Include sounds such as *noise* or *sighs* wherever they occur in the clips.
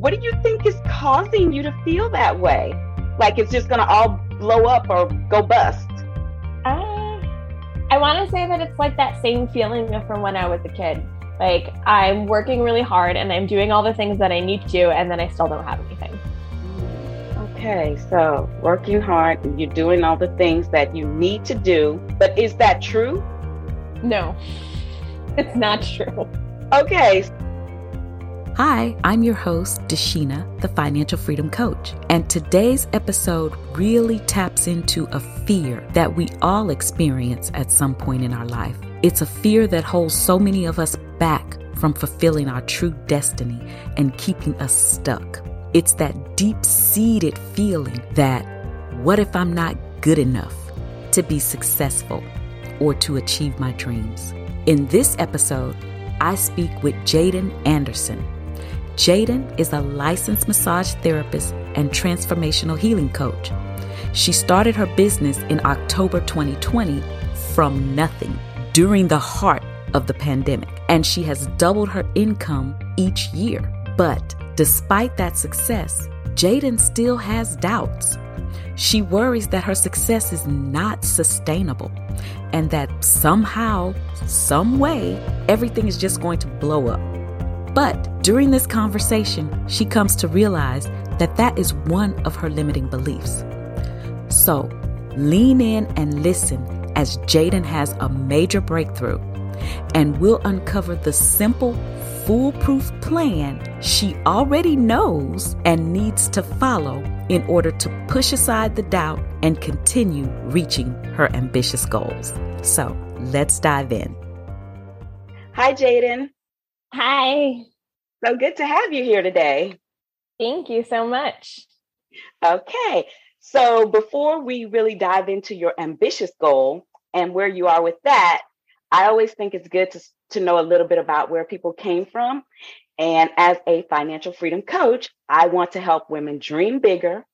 What do you think is causing you to feel that way? Like it's just going to all blow up or go bust? Uh, I want to say that it's like that same feeling from when I was a kid. Like I'm working really hard and I'm doing all the things that I need to do, and then I still don't have anything. Okay, so working hard and you're doing all the things that you need to do, but is that true? No, it's not true. Okay. Hi, I'm your host, Deshina, the Financial Freedom Coach. And today's episode really taps into a fear that we all experience at some point in our life. It's a fear that holds so many of us back from fulfilling our true destiny and keeping us stuck. It's that deep seated feeling that, what if I'm not good enough to be successful or to achieve my dreams? In this episode, I speak with Jaadin Anderson. Jaadin is a licensed massage therapist and transformational healing coach. She started her business in October 2020 from nothing during the heart of the pandemic, and she has doubled her income each year. But despite that success, Jaadin still has doubts. She worries that her success is not sustainable and that somehow, some way, everything is just going to blow up. But during this conversation, she comes to realize that that is one of her limiting beliefs. So lean in and listen as Jaadin has a major breakthrough, and we'll uncover the simple, foolproof plan she already knows and needs to follow in order to push aside the doubt and continue reaching her ambitious goals. So let's dive in. Hi, Jaadin. Hi. So good to have you here today. Thank you so much. Okay. So before we really dive into your ambitious goal and where you are with that, I always think it's good to, to know a little bit about where people came from. And as a financial freedom coach, I want to help women dream bigger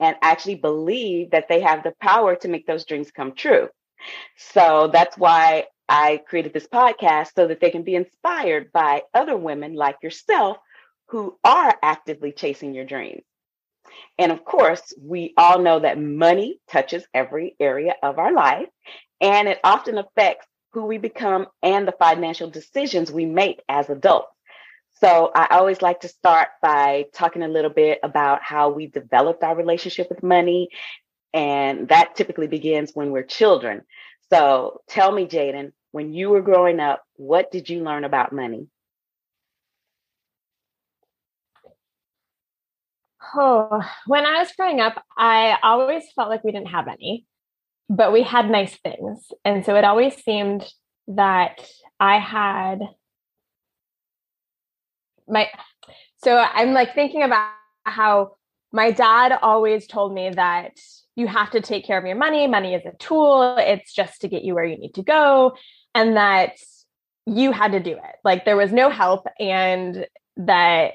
and actually believe that they have the power to make those dreams come true. So that's why I created this podcast so that they can be inspired by other women like yourself who are actively chasing your dreams. And of course, we all know that money touches every area of our life and it often affects who we become and the financial decisions we make as adults. So I always like to start by talking a little bit about how we developed our relationship with money. And that typically begins when we're children. So tell me, Jaadin, when you were growing up, what did you learn about money? Oh, when I was growing up, I always felt like we didn't have any, but we had nice things. And so it always seemed that I had my, so I'm like thinking about how my dad always told me that you have to take care of your money. Money is a tool, it's just to get you where you need to go. And that you had to do it. Like there was no help, and that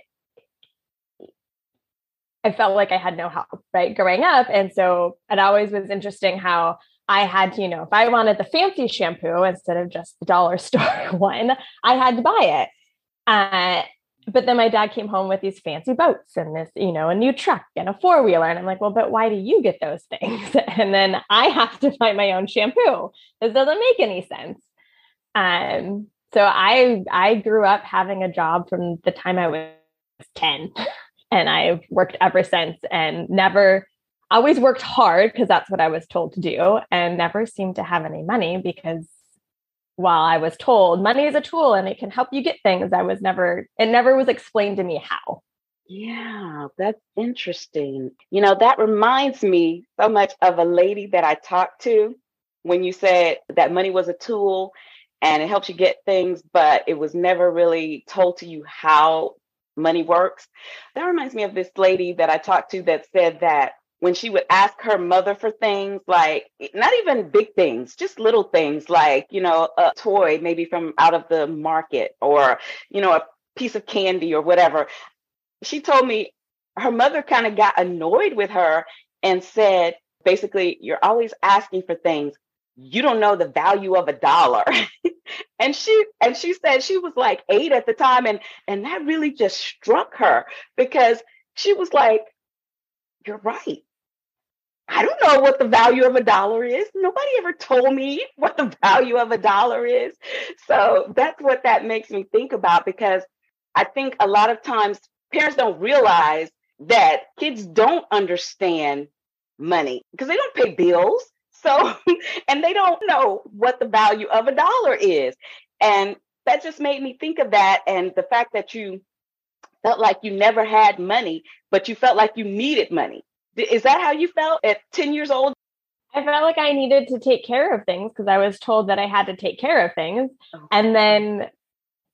I felt like I had no help, right, growing up. And so it always was interesting how I had to, you know, if I wanted the fancy shampoo instead of just the dollar *laughs* store one, I had to buy it. Uh, but then my dad came home with these fancy boats and this, you know, a new truck and a four wheeler. And I'm like, well, but why do you get those things? *laughs* And then I have to buy my own shampoo. This doesn't make any sense. Um, so I I grew up having a job from the time I was 10 and I've worked ever since and never always worked hard because that's what I was told to do and never seemed to have any money because while I was told money is a tool and it can help you get things, I was never, it never was explained to me how. Yeah, that's interesting. You know, that reminds me so much of a lady that I talked to when you said that money was a tool and it helps you get things, but it was never really told to you how money works. That reminds me of this lady that I talked to that said that when she would ask her mother for things like not even big things just little things like you know a toy maybe from out of the market or you know a piece of candy or whatever she told me her mother kind of got annoyed with her and said basically you're always asking for things you don't know the value of a dollar *laughs* and she and she said she was like eight at the time and and that really just struck her because she was like you're right I don't know what the value of a dollar is. Nobody ever told me *laughs* what the value of a dollar is. So that's what that makes me think about because I think a lot of times parents don't realize that kids don't understand money because they don't pay bills. So, *laughs* and they don't know what the value of a dollar is. And that just made me think of that and the fact that you felt like you never had money, but you felt like you needed money. Is that how you felt at 10 years old? I felt like I needed to take care of things because I was told that I had to take care of things. Oh. And then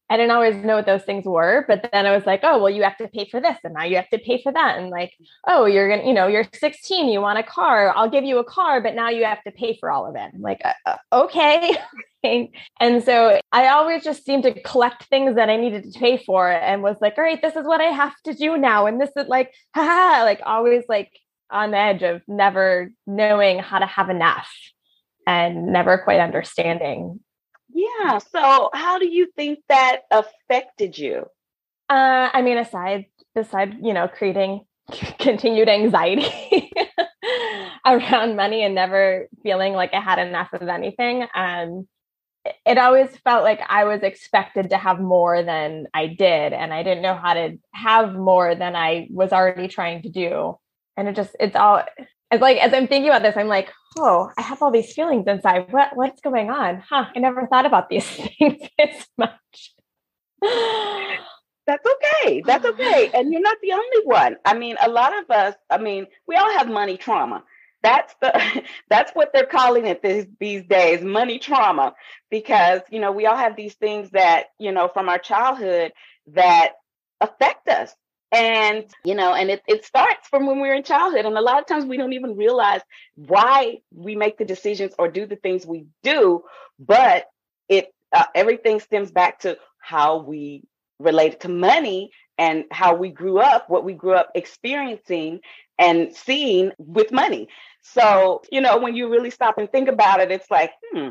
I didn't always know what those things were, but then I was like, oh, well, you have to pay for this and now you have to pay for that. And like, oh, you're to, you know, you're 16, you want a car. I'll give you a car, but now you have to pay for all of it. I'm like, uh, uh okay. *laughs* and so I always just seemed to collect things that I needed to pay for and was like, all right, this is what I have to do now. And this is like, *laughs* ha, like always like on the edge of never knowing how to have enough and never quite understanding yeah. So how do you think that affected you? Uh, I mean, aside aside, you know, creating *laughs* continued anxiety *laughs* around money and never feeling like I had enough of anything. Um, it always felt like I was expected to have more than I did, and I didn't know how to have more than I was already trying to do. And it just, it's all, as like as I'm thinking about this, I'm like, oh, I have all these feelings inside. What what's going on? Huh? I never thought about these *laughs* things this much. That's okay. That's okay. And you're not the only one. I mean, a lot of us, I mean, we all have money trauma. That's the *laughs* that's what they're calling it this, these days, money trauma, because you know, we all have these things that, you know, from our childhood that affect us and, you know, and it, it starts from when we're in childhood. And a lot of times we don't even realize why we make the decisions or do the things we do, but it uh, everything stems back to how we relate to money and how we grew up, what we grew up experiencing and seeing with money. So, you know, when you really stop and think about it, it's like, hmm,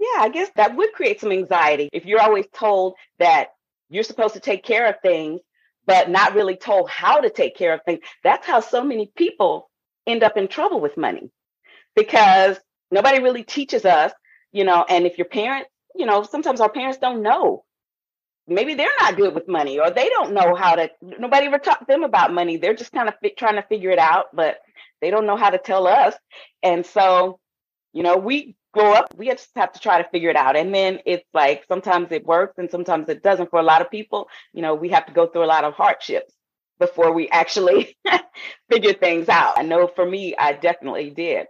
yeah, I guess that would create some anxiety. If you're always told that you're supposed to take care of things but not really told how to take care of things. That's how so many people end up in trouble with money because nobody really teaches us, you know, and if your parents, you know, sometimes our parents don't know. Maybe they're not good with money or they don't know how to, nobody ever taught them about money. They're just kind of fi- trying to figure it out, but they don't know how to tell us. And so, you know, we grow up, we just have to try to figure it out. And then it's like sometimes it works and sometimes it doesn't. For a lot of people, you know, we have to go through a lot of hardships before we actually *laughs* figure things out. I know for me, I definitely did.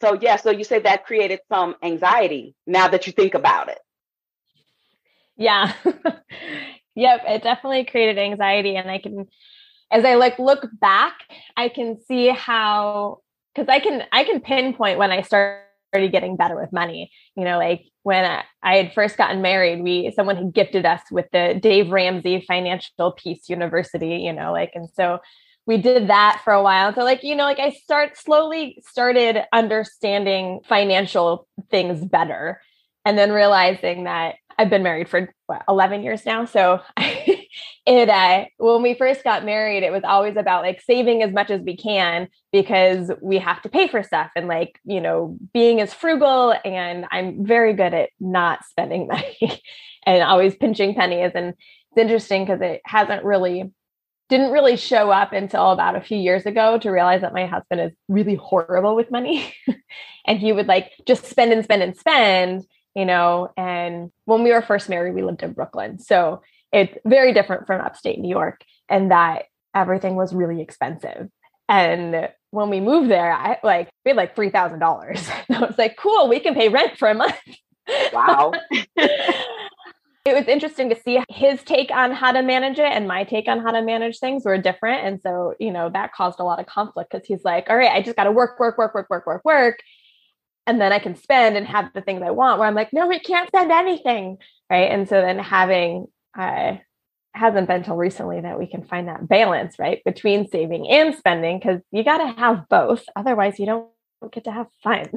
So, yeah, so you said that created some anxiety now that you think about it. Yeah. *laughs* yep, it definitely created anxiety. And I can, as I like look back, I can see how because I can I can pinpoint when I start started getting better with money. You know, like when I, I, had first gotten married, we someone had gifted us with the Dave Ramsey Financial Peace University, you know, like and so we did that for a while. So like, you know, like I start slowly started understanding financial things better and then realizing that I've been married for what, 11 years now. So *laughs* it, uh, when we first got married, it was always about like saving as much as we can because we have to pay for stuff and like, you know, being as frugal. And I'm very good at not spending *laughs* money and always pinching pennies. And it's interesting because it hasn't really didn't really show up until about a few years ago to realize that my husband is really horrible with money *laughs* and he would like just spend and spend and spend you know, and when we were first married, we lived in Brooklyn. So it's very different from upstate New York, and that everything was really expensive. And when we moved there, I like we had like three thousand dollars. *laughs* I was like, cool, we can pay rent for a month. Wow. *laughs* it was interesting to see his take on how to manage it and my take on how to manage things were different. And so, you know, that caused a lot of conflict because he's like, all right, I just got to work, work, work, work, work, work, work and then I can spend and have the things I want where I'm like, no, we can't spend anything. Right. And so then having uh hasn't been till recently that we can find that balance, right, between saving and spending, because you got to have both. Otherwise, you don't get to have fun.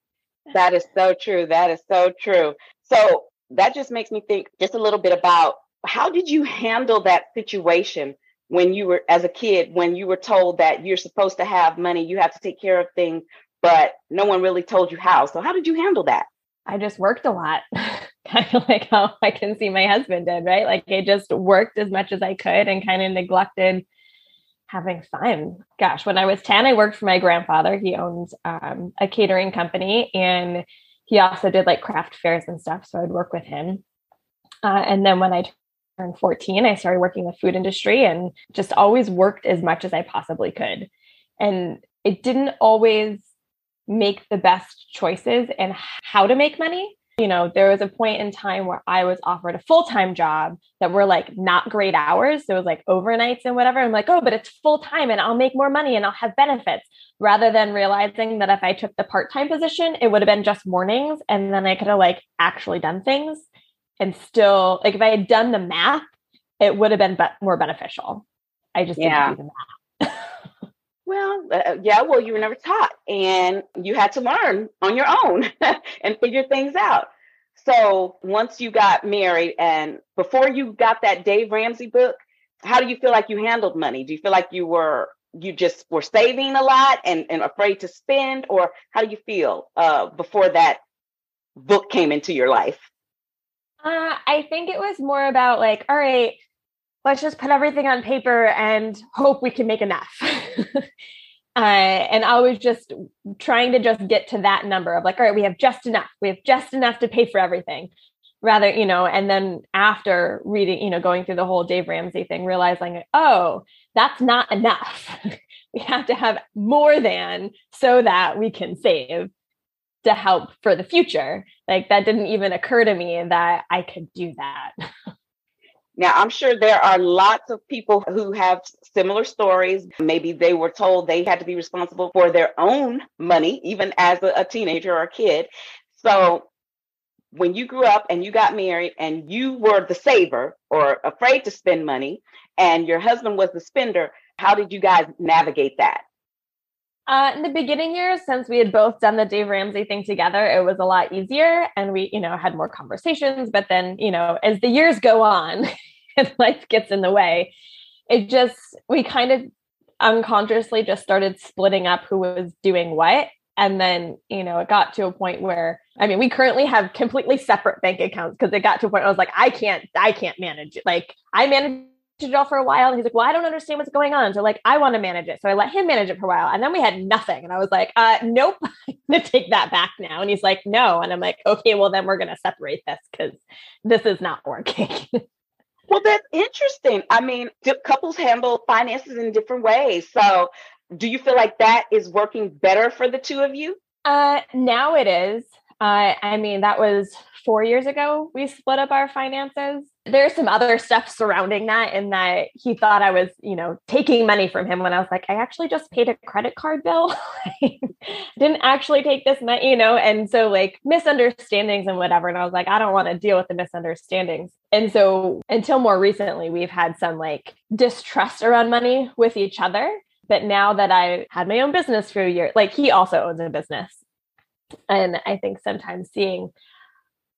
*laughs* that is so true. That is so true. So that just makes me think just a little bit about how did you handle that situation when you were as a kid when you were told that you're supposed to have money you have to take care of things but no one really told you how so how did you handle that i just worked a lot *laughs* kind *laughs* of like how i can see my husband did right like i just worked as much as i could and kind of neglected having fun gosh when i was 10 i worked for my grandfather he owns um, a catering company and he also did like craft fairs and stuff so i'd work with him uh, and then when i turned 14, I started working in the food industry and just always worked as much as I possibly could. And it didn't always make the best choices and how to make money. You know, there was a point in time where I was offered a full time job that were like not great hours. So it was like overnights and whatever. I'm like, oh, but it's full time and I'll make more money and I'll have benefits rather than realizing that if I took the part time position, it would have been just mornings and then I could have like actually done things and still like if I had done the math, it would have been be- more beneficial. I just yeah. didn't do the math. Well, uh, yeah, well, you were never taught and you had to learn on your own *laughs* and figure things out. So once you got married and before you got that Dave Ramsey book, how do you feel like you handled money? Do you feel like you were you just were saving a lot and, and afraid to spend or how do you feel uh, before that book came into your life uh, I think it was more about like, all right, let's just put everything on paper and hope we can make enough. *laughs* uh, and I was just trying to just get to that number of like, all right, we have just enough. We have just enough to pay for everything. Rather, you know, and then after reading, you know, going through the whole Dave Ramsey thing, realizing, oh, that's not enough. *laughs* we have to have more than so that we can save to help for the future. Like that didn't even occur to me that I could do that. *laughs* Now, I'm sure there are lots of people who have similar stories. Maybe they were told they had to be responsible for their own money, even as a, a teenager or a kid. So, when you grew up and you got married and you were the saver or afraid to spend money, and your husband was the spender, how did you guys navigate that? Uh, in the beginning years, since we had both done the Dave Ramsey thing together, it was a lot easier and we, you know, had more conversations. But then, you know, as the years go on *laughs* and life gets in the way, it just, we kind of unconsciously just started splitting up who was doing what. And then, you know, it got to a point where, I mean, we currently have completely separate bank accounts because it got to a point I was like, I can't, I can't manage it. Like, I manage it all for a while. And he's like, Well, I don't understand what's going on. So, like, I want to manage it. So I let him manage it for a while. And then we had nothing. And I was like, uh, Nope, *laughs* I'm going to take that back now. And he's like, No. And I'm like, Okay, well, then we're going to separate this because this is not working. *laughs* well, that's interesting. I mean, couples handle finances in different ways. So, do you feel like that is working better for the two of you? Uh, now it is. Uh, I mean, that was four years ago we split up our finances. There's some other stuff surrounding that, in that he thought I was, you know, taking money from him when I was like, I actually just paid a credit card bill. *laughs* didn't actually take this money, you know, and so like misunderstandings and whatever. And I was like, I don't want to deal with the misunderstandings. And so until more recently, we've had some like distrust around money with each other. But now that I had my own business for a year, like he also owns a business. And I think sometimes seeing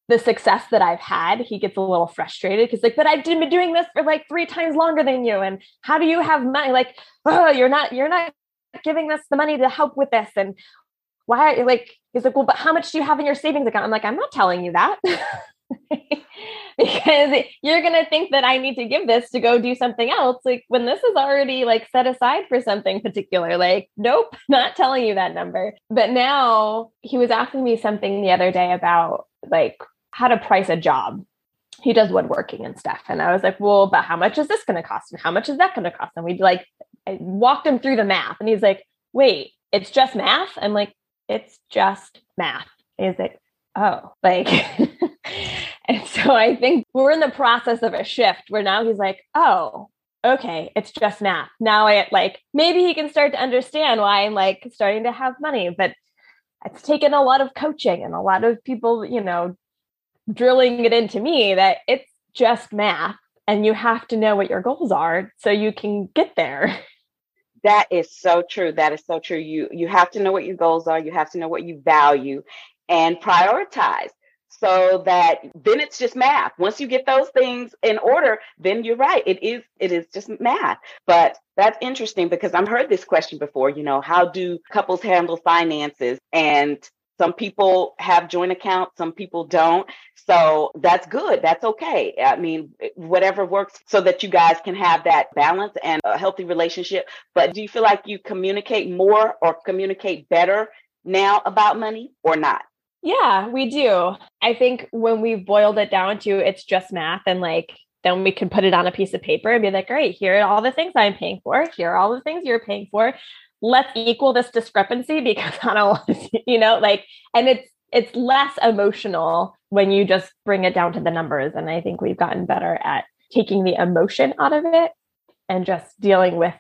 the success that I've had, he gets a little frustrated because like, but I've been doing this for like three times longer than you. And how do you have money? Like, oh, you're not, you're not giving us the money to help with this. And why are you like he's like, well, but how much do you have in your savings account? I'm like, I'm not telling you that. *laughs* *laughs* because you're going to think that I need to give this to go do something else. Like when this is already like set aside for something particular, like, nope, *laughs* not telling you that number. But now he was asking me something the other day about like how to price a job. He does woodworking and stuff. And I was like, well, but how much is this going to cost? And how much is that going to cost? And we'd like, I walked him through the math and he's like, wait, it's just math? I'm like, it's just math. He's like, oh, *laughs* like, *laughs* and so I think we're in the process of a shift where now he's like, oh, okay, it's just math. Now I like, maybe he can start to understand why I'm like starting to have money, but it's taken a lot of coaching and a lot of people, you know, drilling it into me that it's just math and you have to know what your goals are so you can get there. *laughs* That is so true. That is so true. You you have to know what your goals are, you have to know what you value and prioritize. So that then it's just math. Once you get those things in order, then you're right. It is it is just math. But that's interesting because I've heard this question before, you know, how do couples handle finances? And some people have joint accounts, some people don't. So that's good. That's okay. I mean, whatever works so that you guys can have that balance and a healthy relationship. But do you feel like you communicate more or communicate better now about money or not? Yeah, we do. I think when we've boiled it down to it's just math and like then we can put it on a piece of paper and be like, great, here are all the things I'm paying for. Here are all the things you're paying for. Let's equal this discrepancy because *laughs* I don't want to, you know, like, and it's it's less emotional when you just bring it down to the numbers. And I think we've gotten better at taking the emotion out of it and just dealing with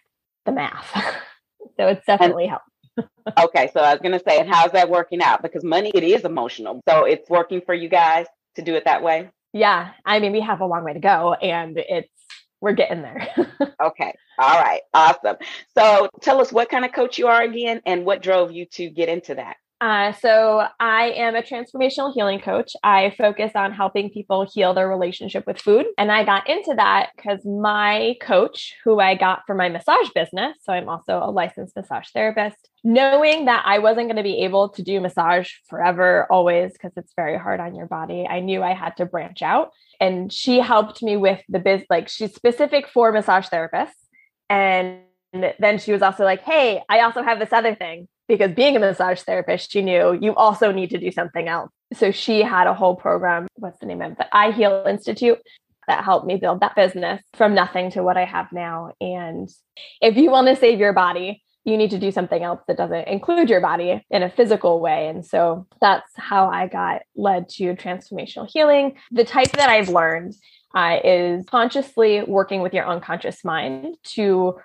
the math. *laughs* so it's definitely helped okay, so I was going to say, and how's that working out? Because money, it is emotional. So it's working for you guys to do it that way? Yeah. I mean, we have a long way to go and it's, we're getting there. *laughs* okay. All right. Awesome. So tell us what kind of coach you are again and what drove you to get into that? Uh, so I am a transformational healing coach. I focus on helping people heal their relationship with food. And I got into that because my coach, who I got for my massage business, so I'm also a licensed massage therapist, knowing that I wasn't going to be able to do massage forever, always, because it's very hard on your body, I knew I had to branch out. And she helped me with the biz, like she's specific for massage therapists. And then she was also like, hey, I also have this other thing because being a massage therapist, she knew you also need to do something else. So she had a whole program. What's the name of it? I Heal Institute that helped me build that business from nothing to what I have now. And if you want to save your body, you need to do something else that doesn't include your body in a physical way. And so that's how I got led to transformational healing. The type that I've learned uh, is consciously working with your unconscious mind to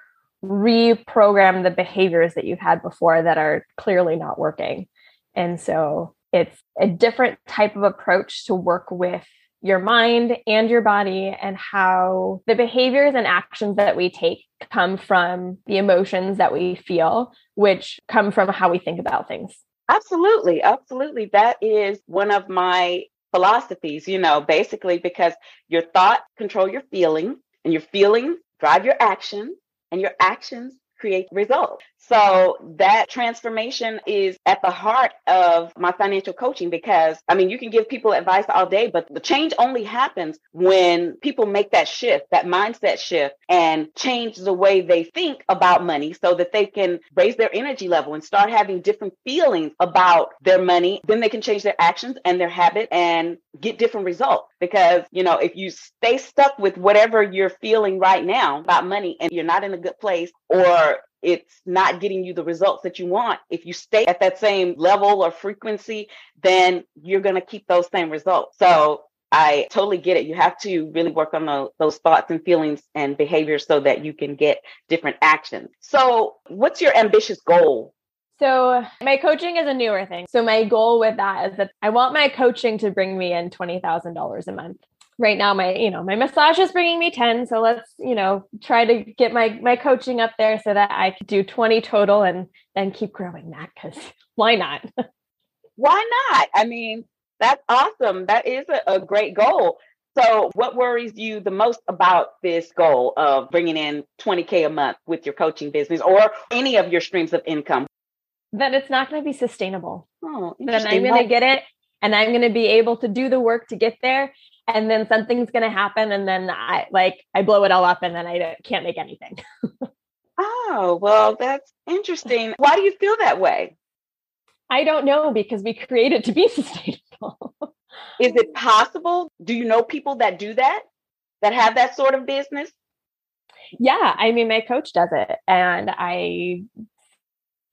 reprogram the behaviors that you've had before that are clearly not working. And so it's a different type of approach to work with your mind and your body and how the behaviors and actions that we take come from the emotions that we feel, which come from how we think about things. Absolutely. Absolutely. That is one of my philosophies, you know, basically because your thought control your feeling and your feeling drive your action and your actions create results. So that transformation is at the heart of my financial coaching because I mean, you can give people advice all day, but the change only happens when people make that shift, that mindset shift and change the way they think about money so that they can raise their energy level and start having different feelings about their money. Then they can change their actions and their habit and get different results. Because, you know, if you stay stuck with whatever you're feeling right now about money and you're not in a good place or it's not getting you the results that you want. If you stay at that same level or frequency, then you're going to keep those same results. So I totally get it. You have to really work on the, those thoughts and feelings and behaviors so that you can get different actions. So, what's your ambitious goal? So, my coaching is a newer thing. So, my goal with that is that I want my coaching to bring me in $20,000 a month right now my you know my massage is bringing me 10 so let's you know try to get my my coaching up there so that i could do 20 total and then keep growing that because *laughs* why not? Why not? I mean that's awesome. That is a, a great goal. So what worries you the most about this goal of bringing in 20k a month with your coaching business or any of your streams of income? That it's not going to be sustainable. Oh, that i'm going to get it and i'm going to be able to do the work to get there and then something's going to happen and then i like i blow it all up and then i can't make anything. *laughs* Oh well that's interesting. Why do you feel that way? I don't know because we create it to be *laughs* sustainable. Is it possible? Do you know people that do that? That have that sort of business? Yeah i mean my coach does it and i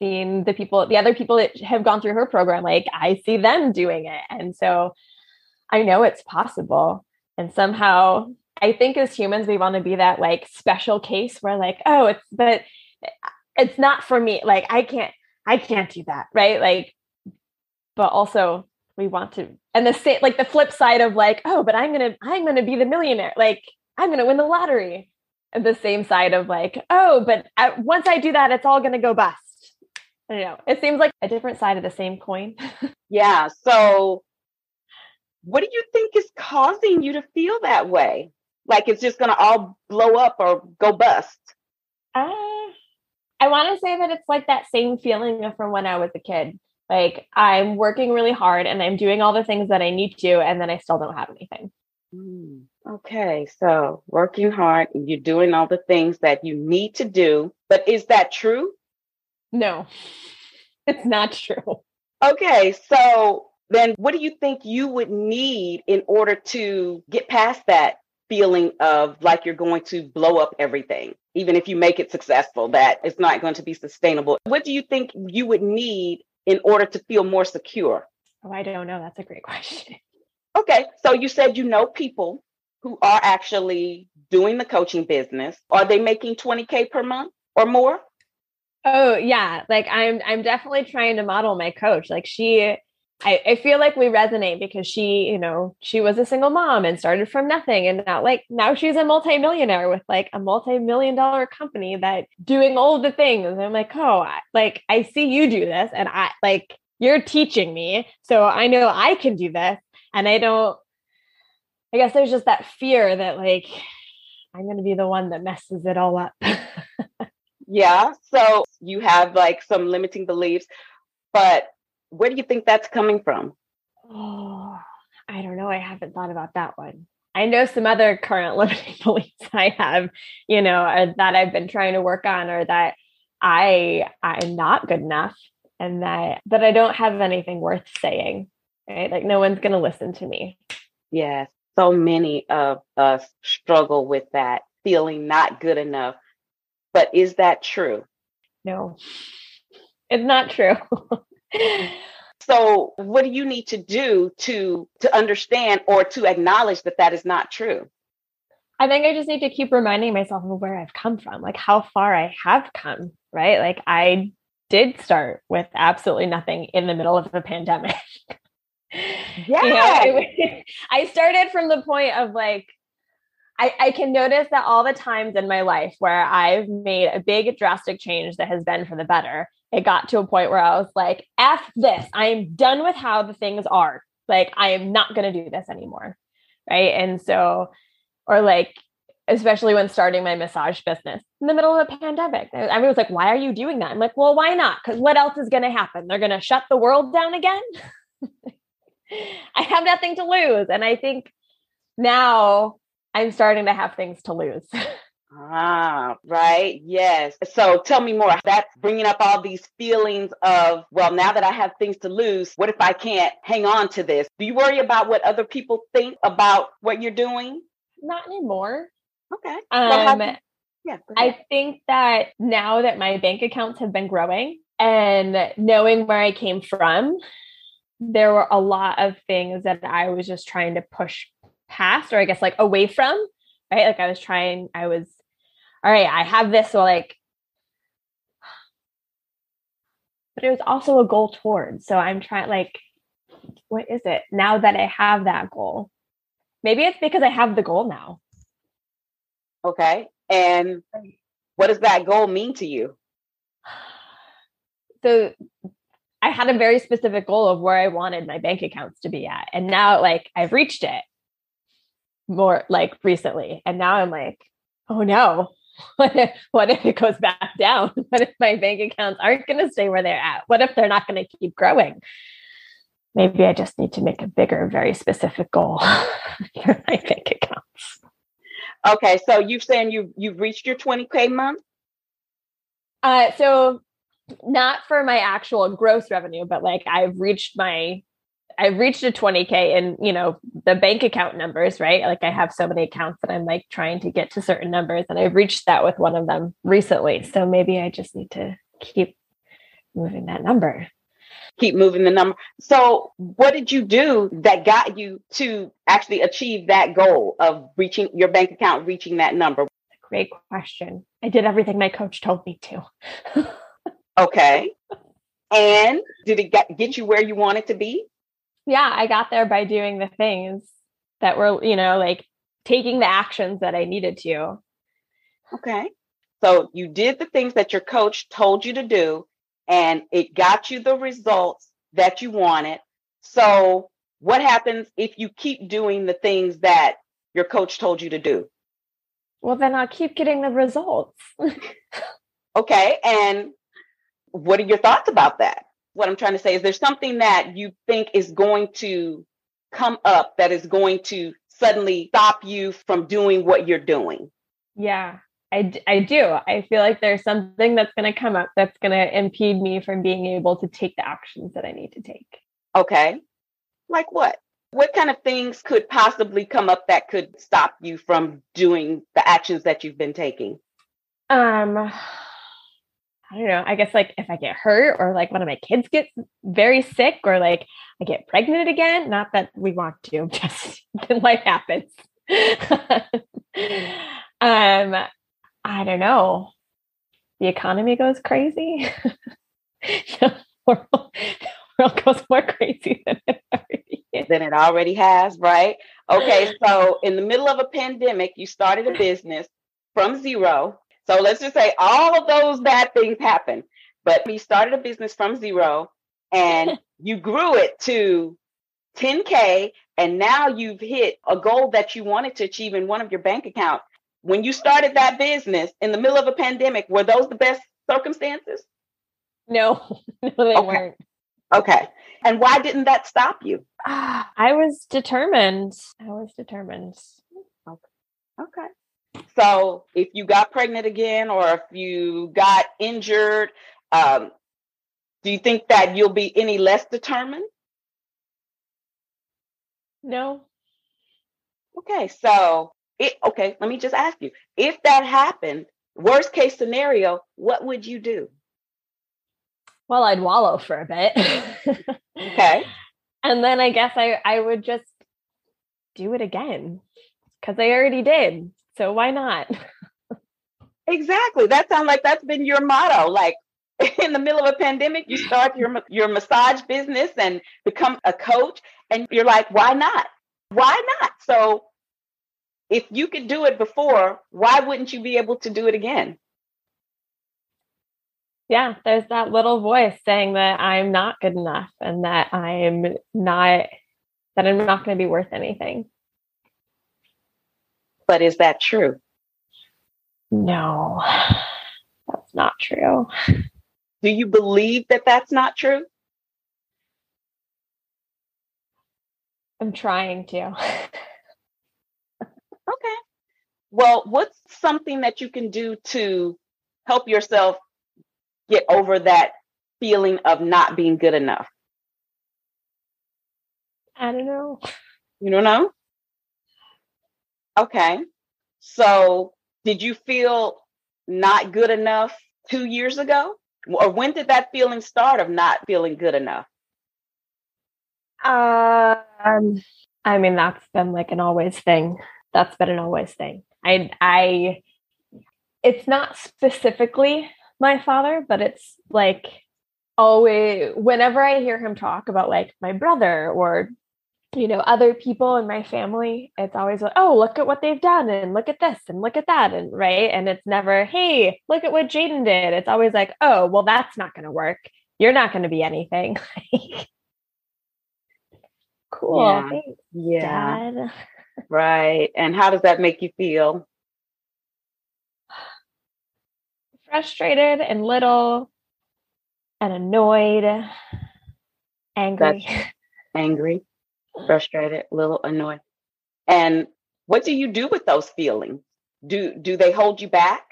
seen the people the other people that have gone through her program like i see them doing it and so I know it's possible. And somehow I think as humans, we want to be that like special case where like, oh, it's, but it's not for me. Like, I can't, I can't do that. Right. Like, but also we want to, and the same, like the flip side of like, oh, but I'm going to, I'm going to be the millionaire. Like, I'm going to win the lottery. And the same side of like, oh, but I, once I do that, it's all going to go bust. I don't know. It seems like a different side of the same coin. *laughs* yeah. So What do you think is causing you to feel that way? Like it's just going to all blow up or go bust? Uh, I want to say that it's like that same feeling from when I was a kid. Like I'm working really hard and I'm doing all the things that I need to, and then I still don't have anything. Mm, okay, so working hard you're doing all the things that you need to do, but is that true? No, *laughs* it's not true. Okay, so then what do you think you would need in order to get past that feeling of like you're going to blow up everything, even if you make it successful, that it's not going to be sustainable? What do you think you would need in order to feel more secure? Oh, I don't know. That's a great *laughs* question. Okay, so you said you know people who are actually doing the coaching business. Are they making 20k per month or more? Oh yeah, like I'm I'm definitely trying to model my coach. Like she I, I feel like we resonate because she, you know, she was a single mom and started from nothing. And now like now she's a multimillionaire with like a multi-million dollar company that doing all the things. I'm like, oh, I, like I see you do this and I like you're teaching me. So I know I can do this. And I don't I guess there's just that fear that like I'm gonna be the one that messes it all up. *laughs* Yeah. So you have like some limiting beliefs, but where do you think that's coming from? Oh, I don't know. I haven't thought about that one. I know some other current *laughs* limiting beliefs I have, you know, uh, that I've been trying to work on or that I I'm not good enough and that that I don't have anything worth saying. Right? Like no one's going to listen to me. Yes. So many of us struggle with that feeling not good enough but is that true? No, it's not true. *laughs* so, what do you need to do to to understand or to acknowledge that that is not true? I think I just need to keep reminding myself of where I've come from, like how far I have come, right? Like I did start with absolutely nothing in the middle of a pandemic. Yeah. *laughs* You know, I started from the point of like I, I can notice that all the times in my life where I've made a big drastic change that has been for the better, it got to a point where I was like, F this, I am done with how the things are. Like, I am not going to do this anymore. Right. And so, or like, especially when starting my massage business in the middle of a pandemic. I was like, why are you doing that? I'm like, well, why not? Because what else is going to happen? They're going to shut the world down again. *laughs* I have nothing to lose. And I think now I'm starting to have things to lose. *laughs* Ah, right. Yes. So tell me more. That's bringing up all these feelings of, well, now that I have things to lose, what if I can't hang on to this? Do you worry about what other people think about what you're doing? Not anymore. Okay. Um, yeah. I think that now that my bank accounts have been growing and knowing where I came from, there were a lot of things that I was just trying to push past or I guess like away from, right? Like I was trying, I was, all right, I have this, so like, but it was also a goal towards. So I'm trying, like, what is it now that I have that goal? Maybe it's because I have the goal now. Okay. And what does that goal mean to you? So I had a very specific goal of where I wanted my bank accounts to be at. And now, like, I've reached it more like recently. And now I'm like, oh no, *laughs* what if, what if it goes back down? *laughs* What if my bank accounts aren't going to stay where they're at? What if they're not going to keep growing? Maybe I just need to make a bigger, very specific goal *laughs* for my bank accounts. Okay, so you're saying you you've reached your 20k month? Uh, so not for my actual gross revenue, but like I've reached my I've reached a 20K and, you know, the bank account numbers, right? Like I have so many accounts that I'm like trying to get to certain numbers and I've reached that with one of them recently. So maybe I just need to keep moving that number. Keep moving the number. So, what did you do that got you to actually achieve that goal of reaching your bank account, reaching that number? Great question. I did everything my coach told me to. *laughs* okay. And did it get, get you where you wanted to be? Yeah, I got there by doing the things that were, you know, like taking the actions that I needed to. Okay. So you did the things that your coach told you to do, and it got you the results that you wanted. So what happens if you keep doing the things that your coach told you to do? Well, then I'll keep getting the results. *laughs* okay. And what are your thoughts about that? What I'm trying to say is there's something that you think is going to come up that is going to suddenly stop you from doing what you're doing? Yeah, I, I do. I feel like there's something that's going to come up that's going to impede me from being able to take the actions that I need to take. Okay. Like what? What kind of things could possibly come up that could stop you from doing the actions that you've been taking? Um, I don't know. I guess like if I get hurt or like one of my kids gets very sick or like I get pregnant again. Not that we want to, *laughs* just life happens. *laughs* um, I don't know. The economy goes crazy. *laughs* the, world, the world goes more crazy than it already is. Than it already has, right? Okay, *gasps* so in the middle of a pandemic, you started a business from zero. So let's just say all of those bad things happened, but you started a business from zero and *laughs* you grew it to 10K, and now you've hit a goal that you wanted to achieve in one of your bank accounts. When you started that business in the middle of a pandemic, were those the best circumstances? No, *laughs* no, they okay. weren't. Okay. And why didn't that stop you? *sighs* I was determined. I was determined. Okay. Okay. So if you got pregnant again or if you got injured, um, do you think that you'll be any less determined? No. Okay, so it okay, let me just ask you. If that happened, worst case scenario, what would you do? Well, I'd wallow for a bit. okay. *laughs* And then I guess I I would just do it again cuz I already did. So why not? *laughs* exactly. That sounds like that's been your motto. Like *laughs* in the middle of a pandemic, you start your your massage business and become a coach, and you're like, why not? Why not? So, if you could do it before, why wouldn't you be able to do it again? Yeah, there's that little voice saying that I'm not good enough and that I'm not that I'm not going to be worth anything. But is that true? No, that's not true. Do you believe that that's not true? I'm trying to. okay. Well, what's something that you can do to help yourself get over that feeling of not being good enough? I don't know. You don't know? Okay. So, did you feel not good enough two years ago? or when did that feeling start of not feeling good enough? Um, I mean, that's been like an always thing. That's been an always thing. I, I, it's not specifically my father, but it's like always whenever I hear him talk about like my brother or you know other people in my family it's always like oh look at what they've done and look at this and look at that and right? And it's never hey look at what Jaadin did. It's always like oh well that's not going to work. You're not going to be anything. *laughs* Cool. Yeah, Thanks, yeah. Dad. right. And how does that make you feel? Frustrated and little and annoyed angry. That's angry frustrated, a little annoyed. And what do you do with those feelings? Do do they hold you back?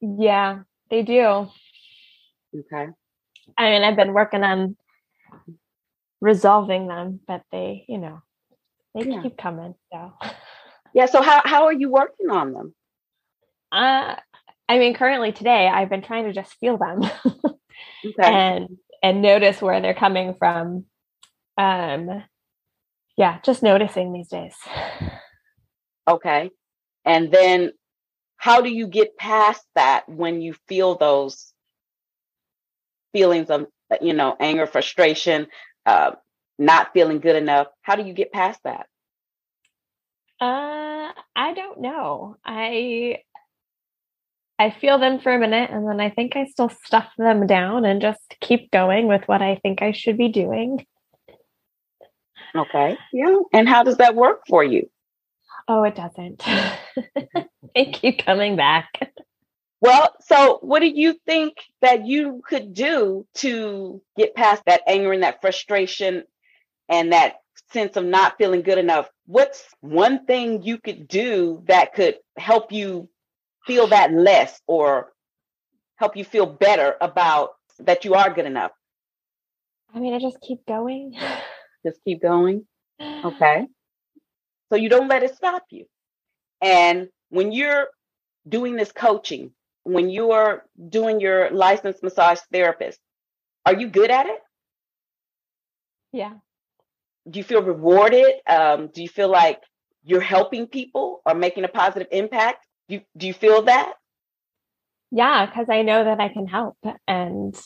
Yeah, they do. Okay. I mean, I've been working on resolving them, but they, you know, they yeah. keep coming. So Yeah, so how how are you working on them? Uh I mean, currently today I've been trying to just feel them. *laughs* okay. And and notice where they're coming from. Um, yeah, just noticing these days. Okay. And then how do you get past that when you feel those feelings of, you know, anger, frustration, uh, not feeling good enough? How do you get past that? Uh, I don't know. I I feel them for a minute and then I think I still stuff them down and just keep going with what I think I should be doing. Okay. Yeah. And how does that work for you? Oh, it doesn't. *laughs* they keep coming back. Well, so what do you think that you could do to get past that anger and that frustration and that sense of not feeling good enough? What's one thing you could do that could help you feel that less or help you feel better about that you are good enough? I mean, I just keep going. Just keep going. *sighs* Okay. So you don't let it stop you. And when you're doing this coaching, when you are doing your licensed massage therapist, are you good at it? Yeah. Do you feel rewarded? Um, do you feel like you're helping people or making a positive impact? Do you, do you feel that? Yeah, because I know that I can help. And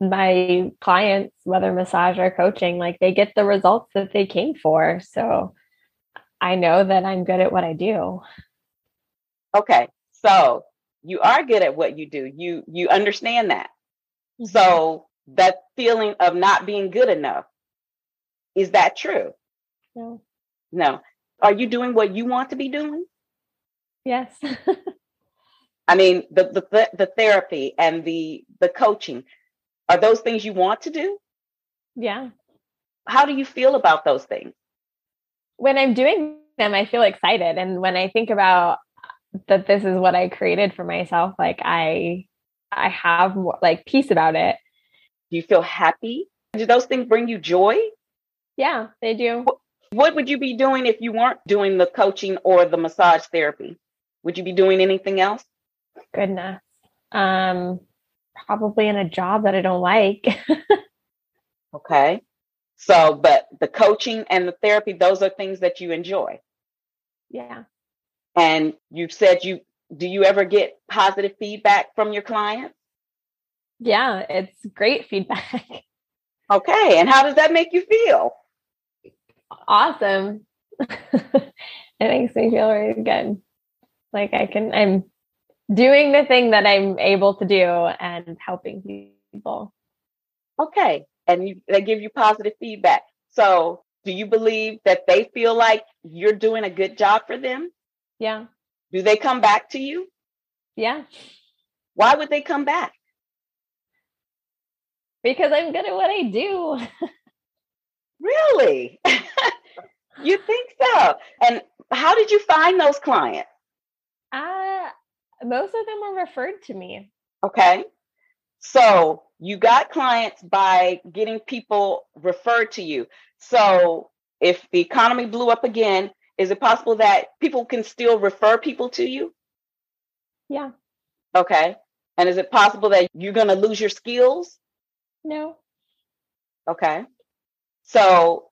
my clients, whether massage or coaching, like they get the results that they came for. So I know that I'm good at what I do. Okay. So you are good at what you do. You you understand that. Mm-hmm. So that feeling of not being good enough, is that true? No. No. Are you doing what you want to be doing? Yes. *laughs* I mean, the, the the therapy and the the coaching, are those things you want to do? Yeah. How do you feel about those things? When I'm doing them, I feel excited. And when I think about that this is what I created for myself, like I I have more like peace about it. Do you feel happy? Do those things bring you joy? Yeah, they do. What, what would you be doing if you weren't doing the coaching or the massage therapy? Would you be doing anything else? Goodness. Um probably in a job that I don't like. *laughs* okay. So, but the coaching and the therapy, those are things that you enjoy. Yeah. And you've said you do you ever get positive feedback from your clients? Yeah, it's great feedback. *laughs* Okay. And how does that make you feel? Awesome. *laughs* it makes me feel really good. Like I can I'm doing the thing that I'm able to do and helping people. Okay. And you, they give you positive feedback. So do you believe that they feel like you're doing a good job for them? Yeah. Do they come back to you? Yeah. Why would they come back? Because I'm good at what I do. really? *laughs* you think so? And how did you find those clients? Uh, most of them were referred to me. Okay. So you got clients by getting people referred to you. So if the economy blew up again, is it possible that people can still refer people to you? Yeah. Okay. And is it possible that you're going to lose your skills? No. Okay. So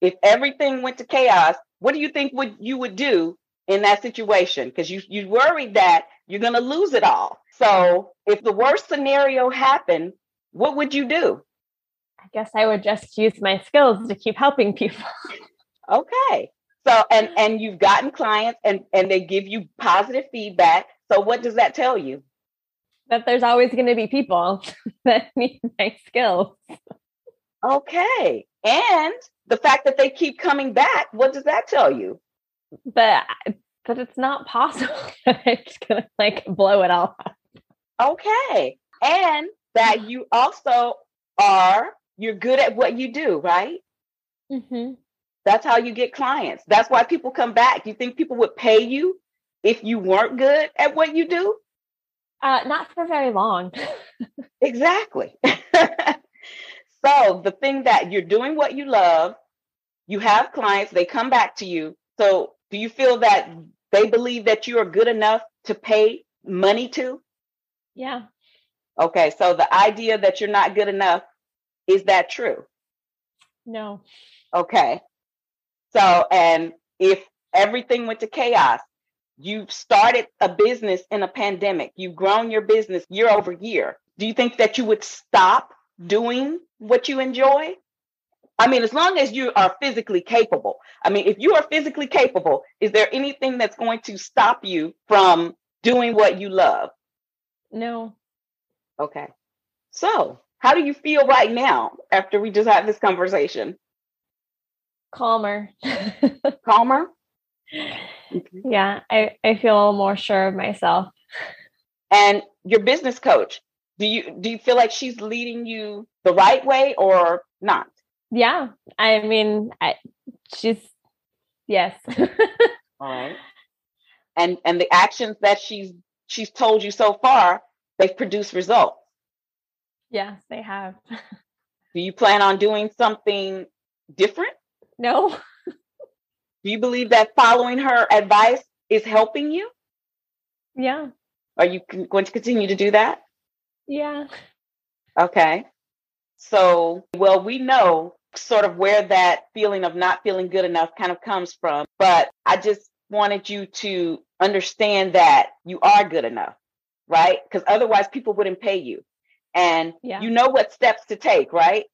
if everything went to chaos, what do you think would you would do in that situation? Because you you worried that you're going to lose it all. So if the worst scenario happened, what would you do? I guess I would just use my skills to keep helping people. *laughs* okay. So and and you've gotten clients and and they give you positive feedback. So what does that tell you? That there's always going to be people *laughs* that need my skills. Okay. And the fact that they keep coming back, what does that tell you? That that it's not possible *laughs* that it's going to like blow it all up. Okay. And that *laughs* you also are you're good at what you do, right? Mm-hmm. That's how you get clients. That's why people come back. You think people would pay you if you weren't good at what you do? Uh, not for very long. *laughs* exactly. so the thing that you're doing what you love, you have clients, they come back to you. So do you feel that they believe that you are good enough to pay money to? Yeah. Okay, so the idea that you're not good enough, is that true? No. Okay. So, and if everything went to chaos, you've started a business in a pandemic, you've grown your business year over year. Do you think that you would stop doing what you enjoy? I mean, as long as you are physically capable. I mean, if you are physically capable, is there anything that's going to stop you from doing what you love? No. Okay. So, how do you feel right now after we just had this conversation? calmer. *laughs* calmer? *laughs* Yeah, I, I feel more sure of myself. And your business coach, do you do you feel like she's leading you the right way or not? Yeah, I mean, I, she's yes. *laughs* All right. And and the actions that she's she's told you so far, they've produced results. Yes, they have. *laughs* Do you plan on doing something different? No. *laughs* Do you believe that following her advice is helping you? Yeah. Are you going to continue to do that? Yeah. Okay. So, well, we know sort of where that feeling of not feeling good enough kind of comes from, but I just wanted you to understand that you are good enough, right? Because otherwise, people wouldn't pay you. And yeah. you know what steps to take, right?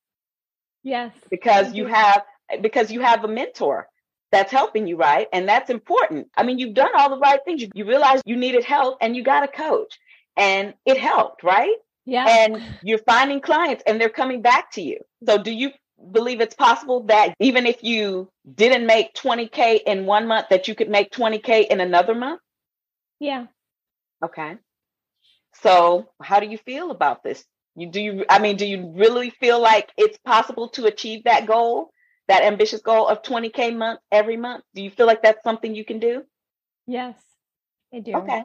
Yes. Because you have because you have a mentor that's helping you, right? And that's important. I mean, you've done all the right things. You, you realize you needed help and you got a coach and it helped, right? Yeah. And you're finding clients and they're coming back to you. So do you believe it's possible that even if you didn't make 20K in one month, that you could make 20K in another month? Yeah. Okay. So how do you feel about this? You do you I mean, do you really feel like it's possible to achieve that goal? that ambitious goal of 20K month every month? Do you feel like that's something you can do? Yes, I do. Okay.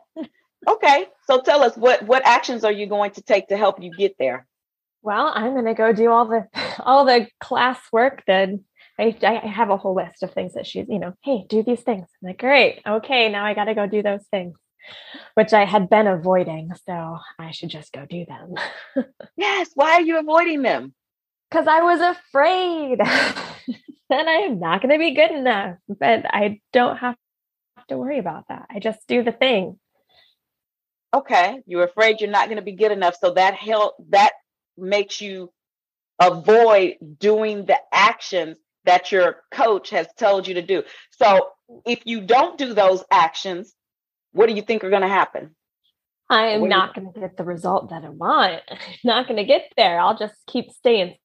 okay. So tell us what what actions are you going to take to help you get there? Well, I'm going to go do all the *laughs* all the class work that I, I have a whole list of things that she's, you know, hey, do these things. I'm like, great. Okay, now I got to go do those things, which I had been avoiding. So I should just go do them. *laughs* yes. Why are you avoiding them? because I was afraid *laughs* that I'm not going to be good enough. But I don't have to worry about that. I just do the thing. Okay, you're afraid you're not going to be good enough, so that help that makes you avoid doing the actions that your coach has told you to do. So if you don't do those actions, what do you think are going to happen? I am not going to get the result that I want. I'm *laughs* not going to get there. I'll just keep staying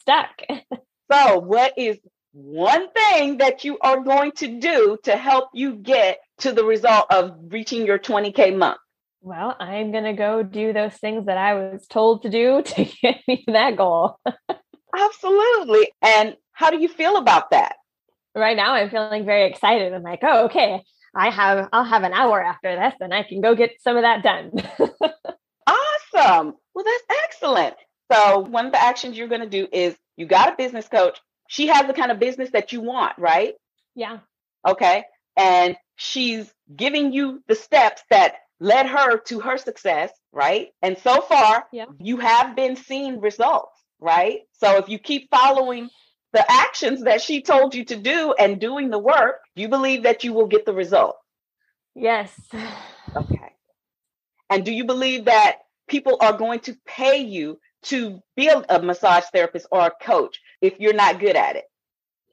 stuck. *laughs* so, what is one thing that you are going to do to help you get to the result of reaching your 20K month? Well, I'm going to go do those things that I was told to do *laughs* to get me to that goal. Absolutely. And how do you feel about that? Right now, I'm feeling very excited. I'm like, oh, okay, I have, I'll have an hour after this and I can go get some of that done. *laughs* awesome. Well, that's excellent. So one of the actions you're going to do is you got a business coach. She has the kind of business that you want, right? Yeah. Okay. And she's giving you the steps that led her to her success, right? And so far, yeah. you have been seeing results, right? So if you keep following the actions that she told you to do and doing the work, you believe that you will get the result. Yes. Okay. And do you believe that people are going to pay you to be a, a massage therapist or a coach if you're not good at it?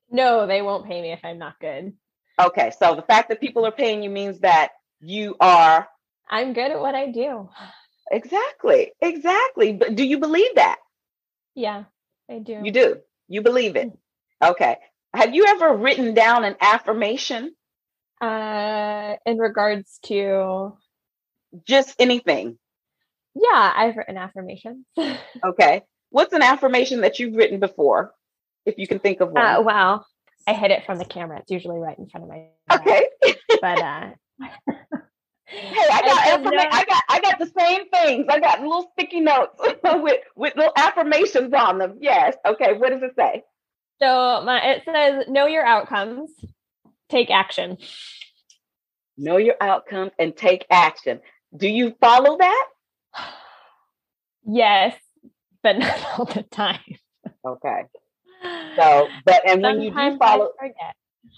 No, they won't pay me if I'm not good. Okay, so the fact that people are paying you means that you are. I'm good at what I do. Exactly, exactly. But do you believe that? Yeah, I do. You do. You believe it. Mm. Okay. Have you ever written down an affirmation? Uh, in regards to just anything. Yeah, I've written affirmations. *laughs* okay. What's an affirmation that you've written before? If you can think of one. Uh, well, I hid it from the camera. It's usually right in front of my. Okay. but *laughs* uh *laughs* Hey, I got I, affirma- I got I got the same things. I got little sticky notes *laughs* with with little affirmations on them. Yes. Okay. What does it say? So my it says know your outcomes, take action. Know your outcomes and take action. Do you follow that? *sighs* Yes, but *laughs* not all the time. Okay. So, but and when you do follow, forget.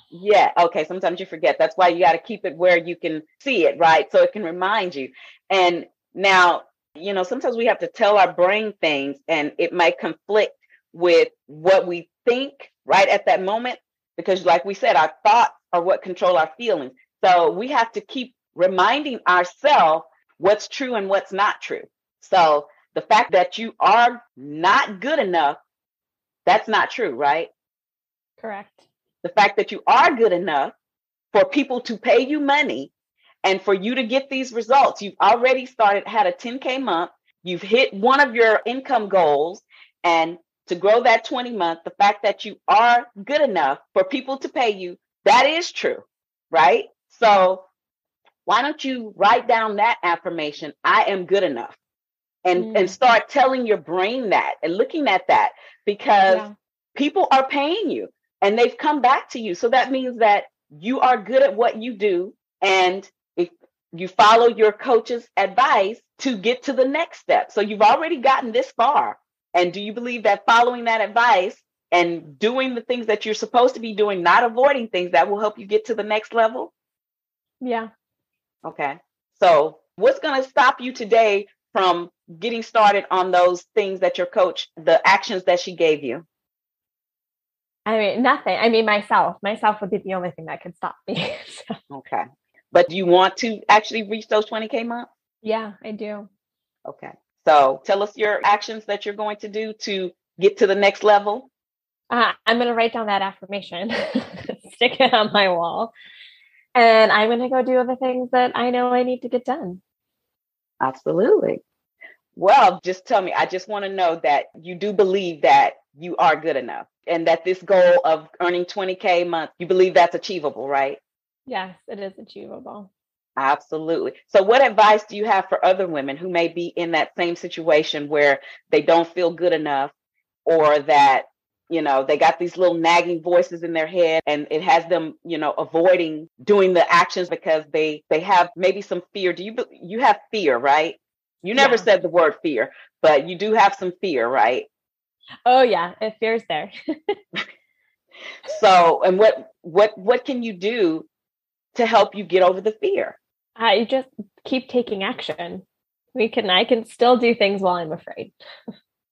Yeah. Okay. Sometimes you forget. That's why you got to keep it where you can see it, right? So it can remind you. And now, you know, sometimes we have to tell our brain things, and it might conflict with what we think right at that moment, because, like we said, our thoughts are what control our feelings. So we have to keep reminding ourselves what's true and what's not true. So the fact that you are not good enough, that's not true, right? Correct. The fact that you are good enough for people to pay you money and for you to get these results. You've already started, had a 10K month, you've hit one of your income goals, and to grow that 20 month, the fact that you are good enough for people to pay you, that is true, right? So why don't you write down that affirmation? I am good enough. And, mm. and start telling your brain that and looking at that because yeah. people are paying you and they've come back to you. So that means that you are good at what you do. And if you follow your coach's advice to get to the next step. So you've already gotten this far. And do you believe that following that advice and doing the things that you're supposed to be doing, not avoiding things that will help you get to the next level? Yeah. Okay. So, what's going to stop you today from getting started on those things that your coach, the actions that she gave you? I mean, nothing. I mean, myself. Myself would be the only thing that could stop me. *laughs* so. Okay. But do you want to actually reach those 20K months? Yeah, I do. Okay. So tell us your actions that you're going to do to get to the next level. Uh, I'm going to write down that affirmation, *laughs* stick it on my wall, and I'm going to go do other things that I know I need to get done. Absolutely. Well, just tell me, I just want to know that you do believe that you are good enough and that this goal of earning 20K a month, you believe that's achievable, right? Yes, it is achievable. Absolutely. So, what advice do you have for other women who may be in that same situation where they don't feel good enough or that, you know, they got these little nagging voices in their head and it has them, you know, avoiding doing the actions because they they have maybe some fear. Do you you have fear, right? You never yeah. said the word fear, but you do have some fear, right? Oh yeah, it fear's there. so, and what what what can you do to help you get over the fear? I just keep taking action. We can I can still do things while I'm afraid.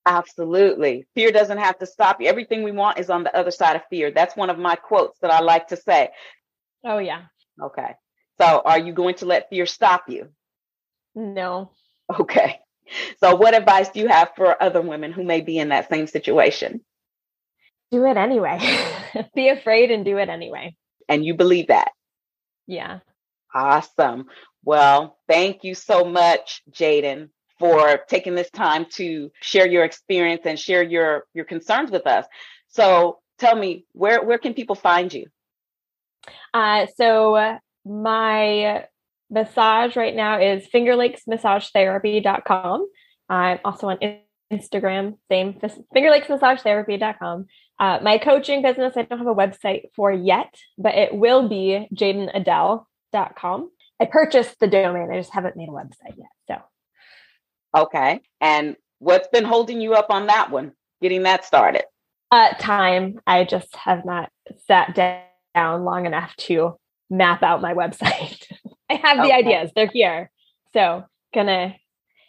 Absolutely. Fear doesn't have to stop you. Everything we want is on the other side of fear. That's one of my quotes that I like to say. Oh yeah. Okay. So are you going to let fear stop you? No. Okay. So what advice do you have for other women who may be in that same situation? Do it anyway. *laughs* be afraid and do it anyway. And you believe that? Yeah. Awesome. Well, thank you so much, Jaadin, for taking this time to share your experience and share your your concerns with us. So, tell me, where where can people find you? Uh, so my massage right now is fingerlakesmassagetherapy.com. I'm also on Instagram, same fingerlakesmassagetherapy.com. Uh, my coaching business, I don't have a website for yet, but it will be jadenadele.com. I purchased the domain. I just haven't made a website yet. So, okay. And what's been holding you up on that one, getting that started? Uh, time. I just have not sat down long enough to map out my website. *laughs* I have the okay. ideas, they're here. So, gonna,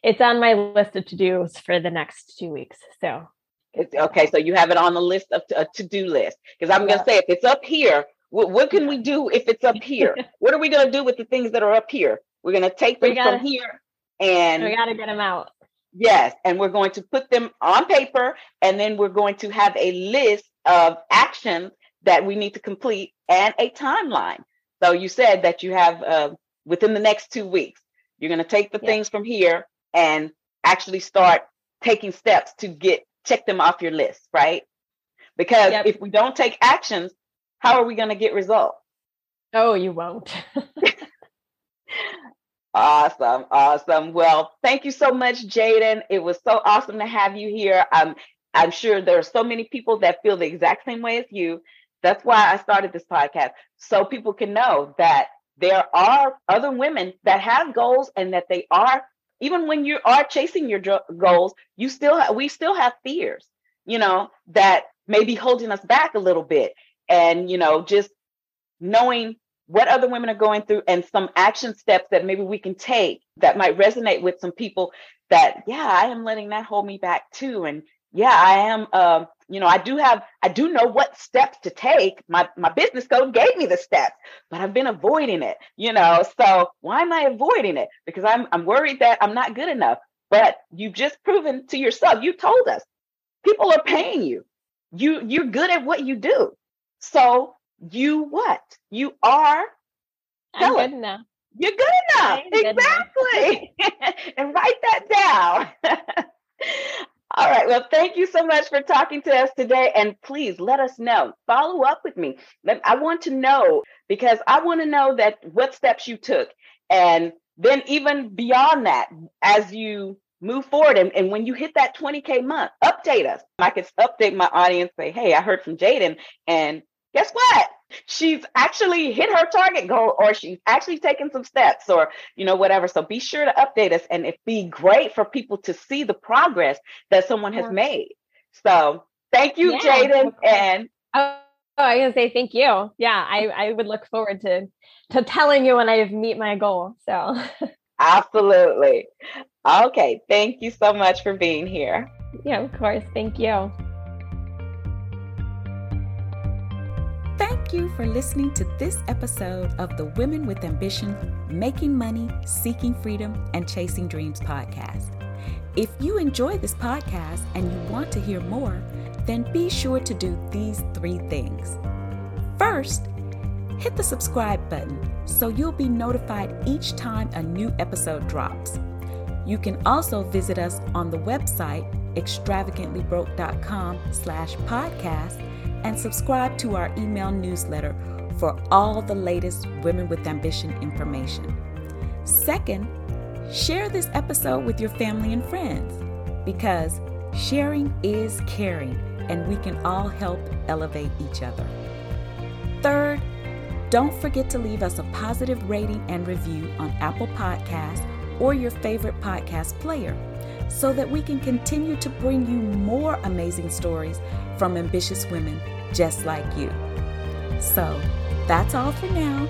it's on my list of to dos for the next two weeks. So, okay, so you have it on the list of a to do list. Because I'm yeah. going to say, if it's up here, what, what, can we do if it's up here? *laughs* what are we going to do with the things that are up here? We're going to take them gotta, from here and we got to get them out. Yes, and we're going to put them on paper, and then we're going to have a list of actions that we need to complete and a timeline. So you said that you have uh, within the next two weeks, you're going to take the things from here and actually start taking steps to get check them off your list, right? Because yep. if we don't take actions, how are we going to get results? Oh, you won't. *laughs* awesome. Awesome. Well, thank you so much, Jaadin. It was so awesome to have you here. I'm I'm sure there are so many people that feel the exact same way as you. That's why I started this podcast. So people can know that there are other women that have goals and that they are even when you are chasing your goals, you still have, we still have fears, you know, that may be holding us back a little bit. And, you know, just knowing what other women are going through and some action steps that maybe we can take that might resonate with some people that, yeah, I am letting that hold me back too. And yeah, I am, uh, you know, I do have, I do know what steps to take. My my business code gave me the steps, but I've been avoiding it, you know. So why am I avoiding it? Because I'm I'm worried that I'm not good enough. But you've just proven to yourself, you told us people are paying you. You you're good at what you do. So you what? You are. I'm good enough. You're good enough. Exactly. *laughs* and write that down. *laughs* All right. Well, thank you so much for talking to us today. And please let us know. Follow up with me. I want to know because I want to know that what steps you took. And then even beyond that, as you move forward and, and when you hit that 20K month, update us. I could update my audience, say, hey, I heard from Jaadin and guess what? She's actually hit her target goal or she's actually taken some steps or, you know, whatever. So be sure to update us and it'd be great for people to see the progress that someone has made. So thank you, yeah, Jaadin. And oh, oh, I was gonna say thank you. Yeah, I, I would look forward to to telling you when I meet my goal. So *laughs* absolutely. Okay. Thank you so much for being here. Yeah, of course. Thank you. You for listening to this episode of the Women with Ambition Making Money, Seeking Freedom, and Chasing Dreams podcast. If you enjoy this podcast and you want to hear more, then be sure to do these three things. First, hit the subscribe button so you'll be notified each time a new episode drops. You can also visit us on the website extravagantlybroke.com slash podcast and subscribe to our email newsletter for all the latest Women with Ambition information. Second, share this episode with your family and friends because sharing is caring and we can all help elevate each other. Third, don't forget to leave us a positive rating and review on Apple Podcasts or your favorite podcast player so that we can continue to bring you more amazing stories from ambitious women just like you. So that's all for now.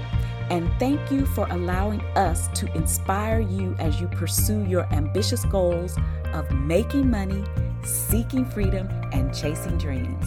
And thank you for allowing us to inspire you as you pursue your ambitious goals of making money, seeking freedom, and chasing dreams.